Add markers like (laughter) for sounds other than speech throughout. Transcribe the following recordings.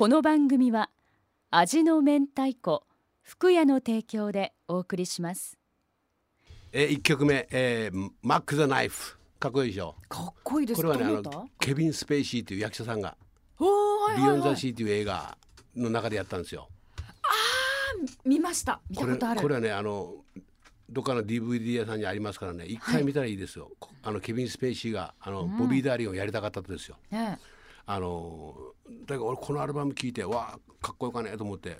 この番組は味の明太子福屋の提供でお送りします。えー、1曲目、えー、マック・ザ・ナイフ。かっこいいでしょ？かっこいいです。これはねあのケビン・スペイシーという役者さんがおーは「ビヨン・ザ・い。はいはいシー」という映画の中でやったんですよ。見ました。見たことある。これはねあのどっかの DVD 屋さんにありますからね一回見たらいいですよ。こあのケビン・スペイシーがあの、ボビー・ダーリンをやりたかったとですよ。ねあのだから俺このアルバム聴いてわあかっこよかねと思って、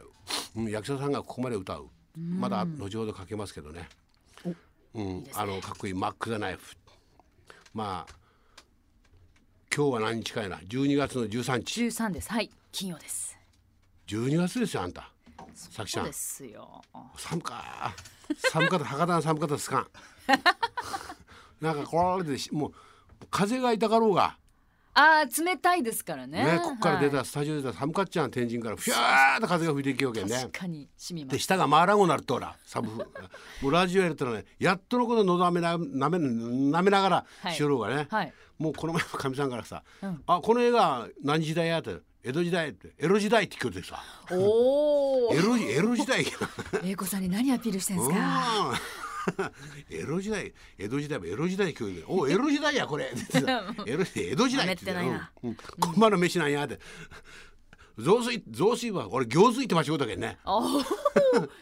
うん、役者さんがここまで歌う、まだ後ほどかけますけどね、うんあのかっこいい「マック・ザ・ナイフ」まあ今日は何日かやな。12月の13日。13です。はい。金曜です。12月ですよあんた。さきちゃそうんで。すよ。寒か。寒かった。博多の寒かったですか。(laughs) なんかこれでしもう風が痛かろうがあー冷たいですからね。ねこっから出た、はい。スタジオ出たら寒かっちゃん天神からふやーっと風が吹いていきようけんね。確かに染みまです下が回らんごなるとほらサブフ (laughs) もうラジオやるとらねやっとのことのどめななめなめながらはい。しよろうがね、はい。もうこの前もかみさんからさ「うん。あこの映画何時代や?」って「江戸時代」って「エロ時代」って聞こえてさおおエロエロ時代 (laughs) 英子さんに何アピールしてんですか？うんエロ時代江戸時代もエロ時代聞こえて「おエロ時代やこれ」ってさエロ江戸時代」ってなめてこんまの飯なんや」って「雑炊雑炊は俺行水って間違うたけんね。おお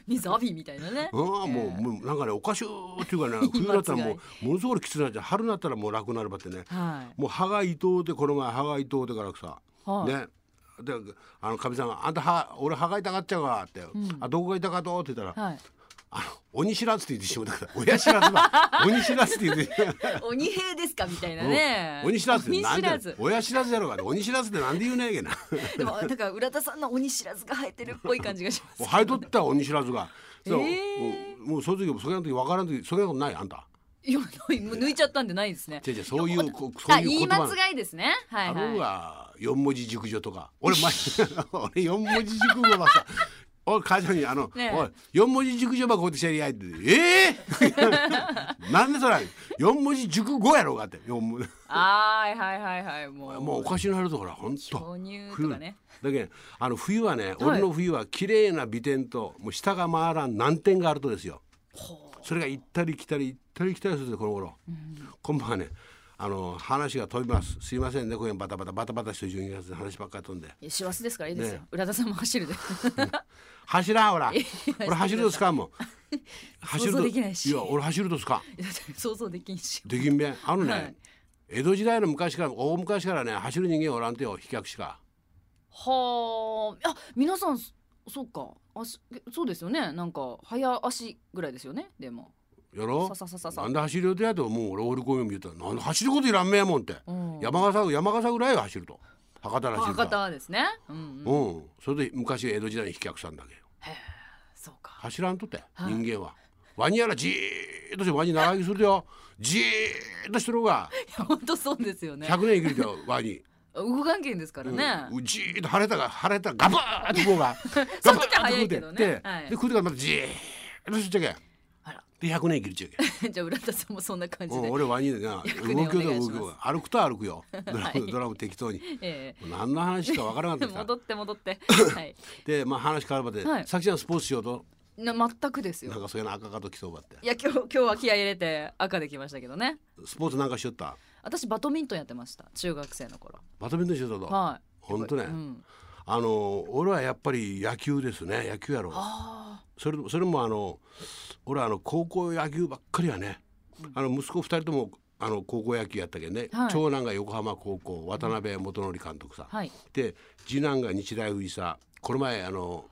水浴びみたいなね。うん、もう、もうなんかねおかしゅうっていうかね (laughs) 冬だったらもうものすごいきつくなっちゃう春になったらもう楽になるばってね。はい。もう歯が痛うてこの前歯が痛うてからさ、はい。ね。であのかみさんが「あんた歯俺歯が痛がっちゃうわ」って「あどこが痛かと?」って言ったら「はいあの鬼知らずって言ってしまったから親知らずだ (laughs) 鬼知らずって言って。鬼兵ですか？みたいなね。うん。鬼知らずってなんで鬼知らず。親知らずやろうが鬼知らずってなんで言うねえけな。でもだから浦田さんの鬼知らずが生えてるっぽい感じがしますもう生えとった鬼知らずが。そう、えもうもうその時もそれの時分からん時それなことない？あんた。いやもう抜いちゃったんでないですね。違う違うそういうこそういいう言葉間違いですね。はいあるいはいは四文字熟女とか。俺前 (laughs) 俺四文字熟語はさおい母ちゃんにあの、ねえ。おい四文字熟女ばこうやってシャリ合いって。ええ (laughs) なんでそれ？四文字熟語やろうがって。四文字。はいはいはいはい。もう。もうおかしなるとほら本当。巨乳とかね。だけどあの冬はね、俺の冬は綺麗な美点ともう下が回らん難点があるとですよ。それが行ったり来たり行ったり来たりするでこの頃、今晩はねあの話が飛びます。すいませんねこれバタバタバタバタして12月で話ばっかり飛んで。師走ですからいいですよ、ね浦田さんも走るで。(laughs) 走らんほら。(laughs) や俺走るとすかんもん。走ると想像できないし。や俺走るとすかん想像できんし。できんべん。あのね、はい。江戸時代の昔から大昔からね走る人間おらんてよ飛脚しか。はあ。あ皆さんそそうか。足そうですよね。なんか早足ぐらいですよねでもやろ？さささささなんで走る予定やと？もう俺俺こういうの見たらなんで走ることいらんめやもんって、うん。山笠山笠ぐらいは走ると。博多らしい博多ですね。うん、うん、うん。それで昔江戸時代に飛脚さんだけよ。そうか。走らんとって、はい。人間は。ワニやらじーっとしてワニ長生きするよ。じーっとしてる方が。いや本当そうですよね。100年生きるよワニ。動かんけんですからね、うん、じーっと晴れたが晴れたガブーってこうが。(laughs) その時は早いけどね。で、はい。で食うてからまたじーっとしちゃけで100年生きるっちゃけ。(laughs) じゃあ浦田さんもそんな感じで、うん、俺ワニでな (laughs) 100動きよ動きよ。う歩くと歩くよ。(laughs) ドラム,、はいドラム適当に。え何の話かわからなかえった。さ戻って戻って。はい。でまあ話変わるまで、はい。さきちゃんスポーツしようと？な全くですよ。なんかそういうの赤かときそうばっていや今日今日は気合い入れて赤できましたけどね。スポーツなんかしよった？私バドミントンやってました中学生の頃。バドミントンしよったと、はい。ほんとね。うん、あの俺はやっぱり野球ですね。野球やろう。あそれそれもあの俺はあの高校野球ばっかりはね、あの息子2人ともあの高校野球やったけんね、はい。長男が横浜高校渡辺元則監督さ、あはい。で次男が日大藤沢この前あの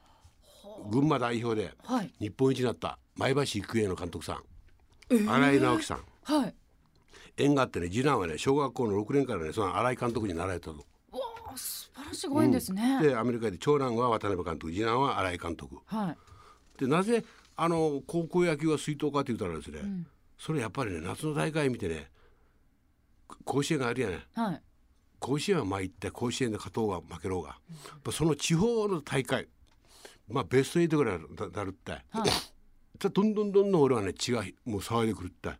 群馬代表ではい。日本一になった前橋育英の監督さん、新井直樹さん。はい。縁があってね次男はね小学校の6年からねその新井監督に習えたと。わあ素晴らしいご縁ですね、でアメリカで長男は渡辺監督次男は新井監督。はいでなぜあの高校野球が水筒かって言ったらですね、それやっぱりね夏の大会見てね甲子園があるやねはい。甲子園はまあ行って甲子園で勝とうが負けろうが、やっぱその地方の大会まあベスト8ぐらいななるって、はい。どんどんどんどん俺はね血がもう騒いでくるって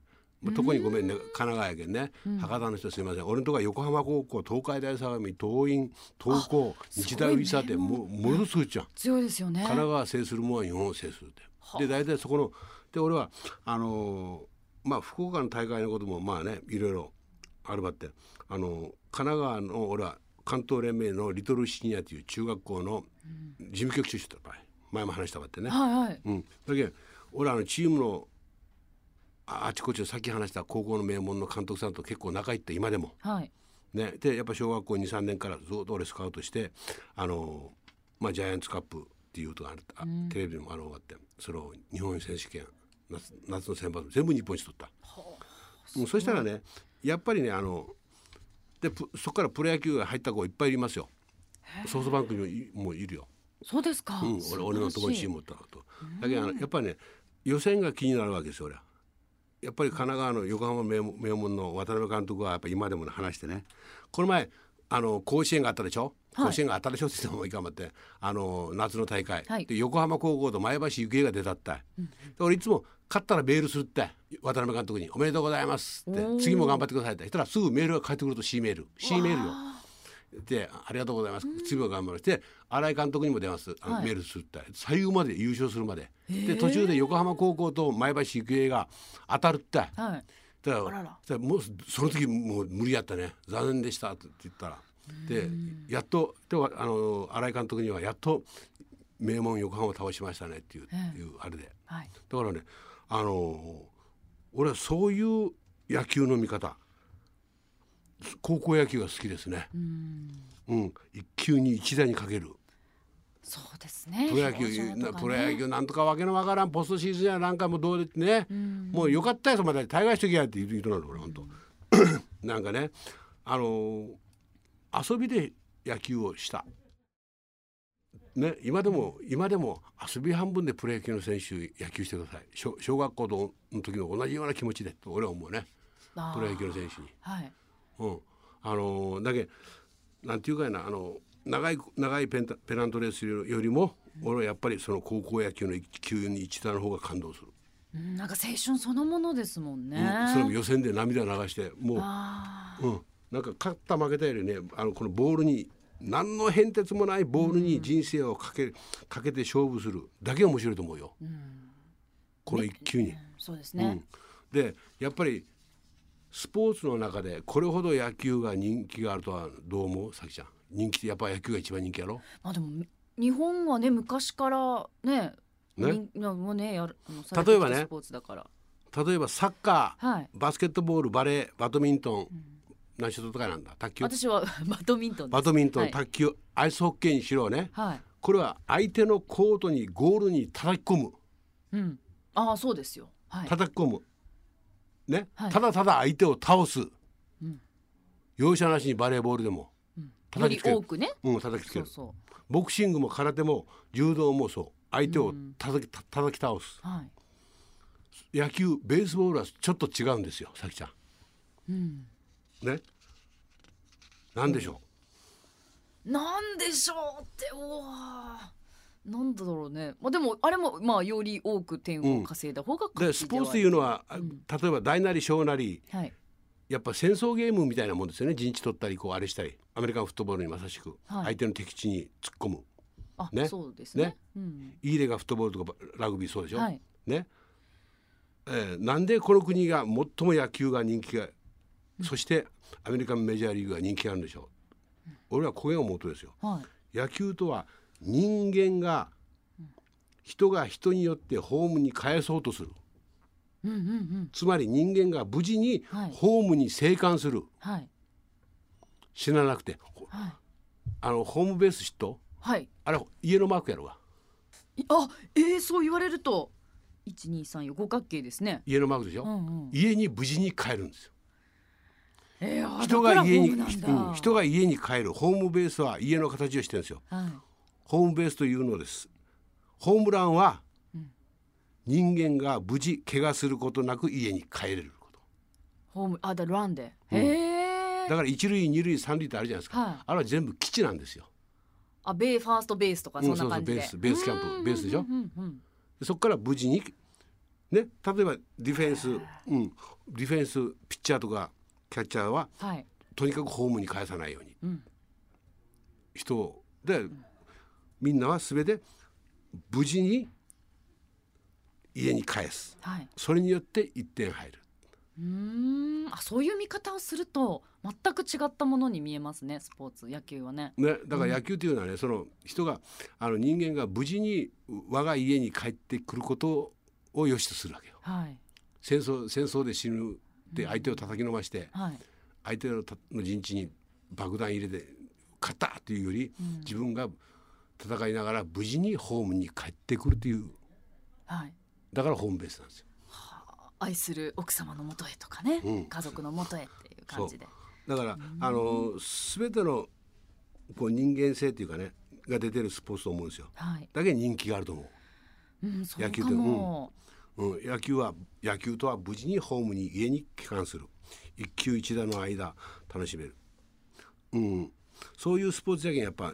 まあ特にごめんね神奈川やけんね、うん。博多の人すいません。俺のとこは横浜高校東海大相模東院東高日大ウィサってもものすごいじゃん。強いですよね。神奈川制するもんは日本を制する。ってはで大体そこので俺はあのーまあ福岡の大会のこともまあねいろいろあるばって。あのー神奈川の俺は関東連盟のリトルシニアという中学校の事務局長してた場合。前も話したばってね、はいはい。うん、だけど俺あのチームのああちこちでさっき話した高校の名門の監督さんと結構仲いいって今でも。はい。ね、でやっぱ小学校23年からずっと俺スカウトしてあの、まあ、ジャイアンツカップっていうとがあるあうん。テレビでもあのがあってその日本選手権夏夏の選抜全部日本一取った、うん、そしたらねやっぱりねあのでプそこからプロ野球が入った子いっぱいいますよ。ソフトバンクにもいもういるよ、そうですか、うん、俺俺のところにチーム持ったのと。だけどやっぱりね予選が気になるわけですよ俺は。やっぱり神奈川の横浜名門の渡辺監督はやっぱ今でもね話してね。この前あの甲子園があったでしょ、はい。甲子園があったでしょ？って言ってもいいかもって。あの夏の大会、はい。で横浜高校と前橋育英が出たって、で俺いつも勝ったらメールするって。渡辺監督に「おめでとうございます」って。おー「次も頑張ってください」って。言ったらすぐメールが返ってくると C メール。C メールよ。わでありがとうございます。次も頑張るして新井監督にも出ます。はい。メールするって。最後まで優勝するまで。で途中で横浜高校と前橋育英が当たるって。だかあはいらあらもうその時もう無理やったね。残念でしたって言ったら。でやっとであの新井監督にはやっと名門横浜を倒しましたねっていう,、ええ。いうあれで。はい。だからねあの俺はそういう野球の見方高校野球が好きですね。うん。うん、一球に一打にかける。そうですね。プロ野球、ね。なプロ野球なんとかわけのわからんポストシーズンやなんかもどうでね、ん。もうよかったよそまで大概しときやって言う人なの俺本当、(laughs) なんかねあのー遊びで野球をした。ね、今でも今でも遊び半分でプロ野球の選手野球してください。小小学校の時の同じような気持ちでと俺は思うね。プロ野球の選手に。はいうん、あのーだけなんていうかやなあの長い長いペンタペナントレースよりも、俺はやっぱりその高校野球の一球に一打の方が感動する、うん。なんか青春そのものですもんね、うん、それも予選で涙流してもう、あうん、なんか勝った負けたよりね。あのこのボールに何の変哲もないボールに人生をかけ,、かけて勝負する。だけが面白いと思うよ、ー、うん。この一球に。そうですね。うん、でやっぱりスポーツの中でこれほど野球が人気があるとはどう思う？さきちゃん。人気ってやっぱ野球が一番人気やろ？まあでもみ日本はね昔からねね。みもうねやる例えばね。スポーツだから。例えばサッカー、はい。バスケットボールバレーバドミントン、何しろとかなんだ？卓球？私は (laughs) バドミントンバドミントン、はい、卓球アイスホッケーにしろね。はい。これは相手のコートにゴールに叩き込む。うん、ああそうですよ。はい。叩き込むね、はい。ただただ相手を倒す、ん。容赦なしにバレーボールでも。叩きつける。多くね。うん叩きつける。ボクシングも空手も柔道もそう。相手を叩き,た、叩き倒す。うはい。野球ベースボールはちょっと違うんですよさきちゃうん。んね？なんでしょなんでしょうっておわなんだろうね。まあでもあれもまあより多く点を稼いだ方がうでスポーツというのは、あん。例えば大なり小なりはい。やっぱ戦争ゲームみたいなもんですよね。陣地取ったりこうあれしたり。アメリカンフットボールにまさしく。はい。相手の敵地に突っ込む、あ、ね。そうですね。ね。うん。イーレがフットボールとかラグビーそうでしょ、はい。ね、えーなんでこの国が最も野球が人気が、そしてアメリカンメジャーリーグが人気があるんでしょう、俺はこれが元ですよ。はい。野球とは人間が人が人によってホームに返そうとする。うんうんうん。つまり人間が無事にはい。ホームに生還する。はい。死ななくて。ほはい。あのホームベース知っとはい。あれ家のマークやろが。いあえー、そう言われると一二三四五角形ですね。家のマークでしょ、うんうん。家に無事に帰るんですよ。えー、あ人が家に、人が家に帰るホームベースは家の形をしてるんですよ。はいホームベースというのです。ホームランはうん人間が無事怪我することなく家に帰れること。ホームあだランで、うん。へえだから一塁二塁三塁ってあるじゃないですか、はい。あれは全部基地なんですよ。あベーファーストベースとかうんそんな感じで、そうそうベースベースキャンプうんベースでしょ？うんうん。そこから無事にね、例えばディフェンス、うん、ディフェンスピッチャーとかキャッチャーははい。とにかくホームに返さないように、うん。人を。で、みんなは全て無事に家に返す。はい。それによって1点入る。うーん。あそういう見方をすると全く違ったものに見えますねスポーツ。野球はね。ね、だから野球というのはね、その人があの人間が無事に我が家に帰ってくることを良しとするわけよ。はい。戦争戦争で死ぬって相手を叩きのまして、はい。相手の陣地に爆弾入れて勝ったっていうより、うん。自分が戦いながら無事にホームに帰ってくるという。はい。だからホームベースなんですよ。愛する奥様のもとへとかね、うん。家族のもとへっていう感じで。だからあの全てのこう人間性っていうかねが出てるスポーツと思うんですよ。はい、だけに人気があると思う。うん、野球かも、うん、野球は野球とは無事にホームに家に帰還する。一球一打の間楽しめる、うん、そういうスポーツじゃけんやっぱ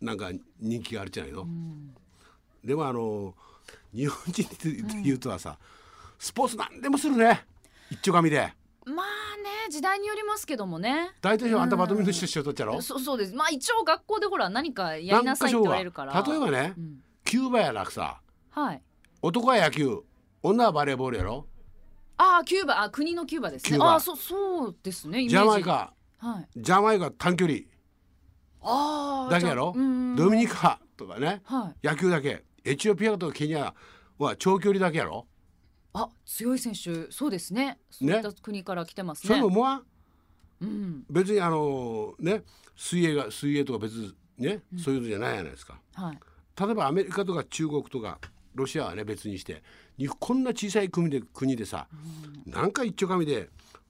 なんか人気があるじゃないの、うん。でもあの日本人で言うとはさ、スポーツ何でもするね。一丁紙で。まあね時代によりますけどもね。大体あんたバドミントンしようとっちゃろそうそうです。まあ一応学校でほら何かやりなさいって言われるから。例えばね、うん。キューバやらくさはい。男は野球女はバレーボールやろ？ああキューバあ国のキューバですね。ああそうそうですねジ。ジャマイカ。はい。ジャマイカ短距離だけやろ？ドミニカとかねはい。野球だけ。エチオピアとケニアは長距離だけやろ？あ強い選手そうですね。そういった国から来てますそれねも思わん？うん。別にあのね水泳が水泳とか別ね、そういうのじゃないじゃないですか。はい。例えばアメリカとか中国とかロシアはね別にしてにこんな小さい国で国でさ、なんか一丁紙で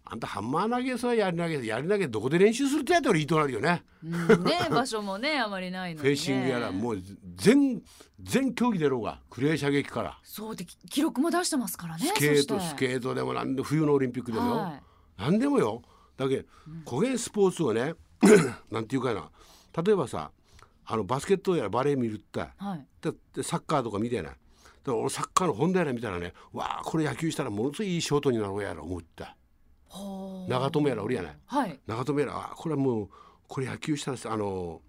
あんたハンマー投げさやり投げやり投げどこで練習するってやったらいいとなるよね。うんね (laughs) 場所もねあまりないのに、ね、フェンシングやらもう全全競技出ろうがクレー射撃から。そうでき記録も出してますからねスケートスケートでもなんで冬のオリンピックでもよ、はい。なんでもよ。だけど古元スポーツをね (coughs) なんていうかな。例えばさあのバスケットやらバレー見るって。はい。だってサッカーとか見てやない。だから俺サッカーの本題やら見たらねわあこれ野球したらものすごいいいショートになろうやろ思った長友やら俺やない？はい。長友やらあこれはもうこれ野球したらあの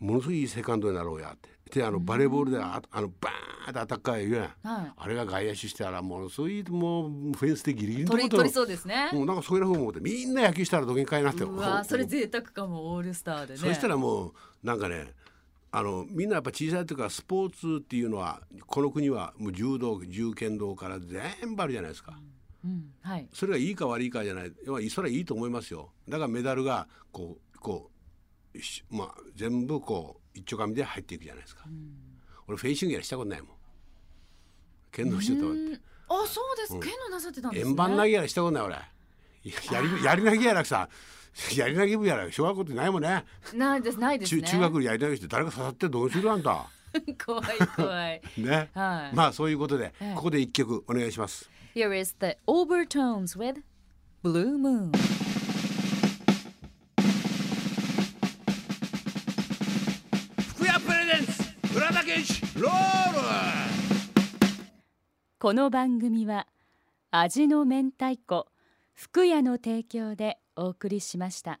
ものすごいいいセカンドになろうやって。であのバレーボールでああのバーンってアタッカー言うやん。はい。あれが外野手してたらものすごいもうフェンスでギリギリのとこと取り取りそうですね、もうなんかそういうふうに思ってみんな野球したらどげんかいなって。うわそれ贅沢かもオールスターでね。そしたらもうなんかねあのみんなやっぱ小さい時からスポーツっていうのはこの国はもう柔道銃剣道から全部あるじゃないですか。うんはいそれがいいか悪いかじゃないそれはいいと思いますよ。だからメダルがこうこうしまあ全部こう一丁紙で入っていくじゃないですか。俺フェンシングやらしたことないもん。剣道してたわってうんあそうです、剣のなさってたんですね円盤投げやらしたことない俺。やりやり投げやらさやり投げ部やら小学校ってないもんね。ないですないです中ね中学でやり投げして誰か刺さってどうするあんた。(laughs) 怖い怖い (laughs) ね。はいまあそういうことで、はいここで一曲お願いします。Here is the Overtones with Blue Moon 福屋プレゼンツ浦田健一ロール。この番組は味の明太子福屋の提供でお送りしました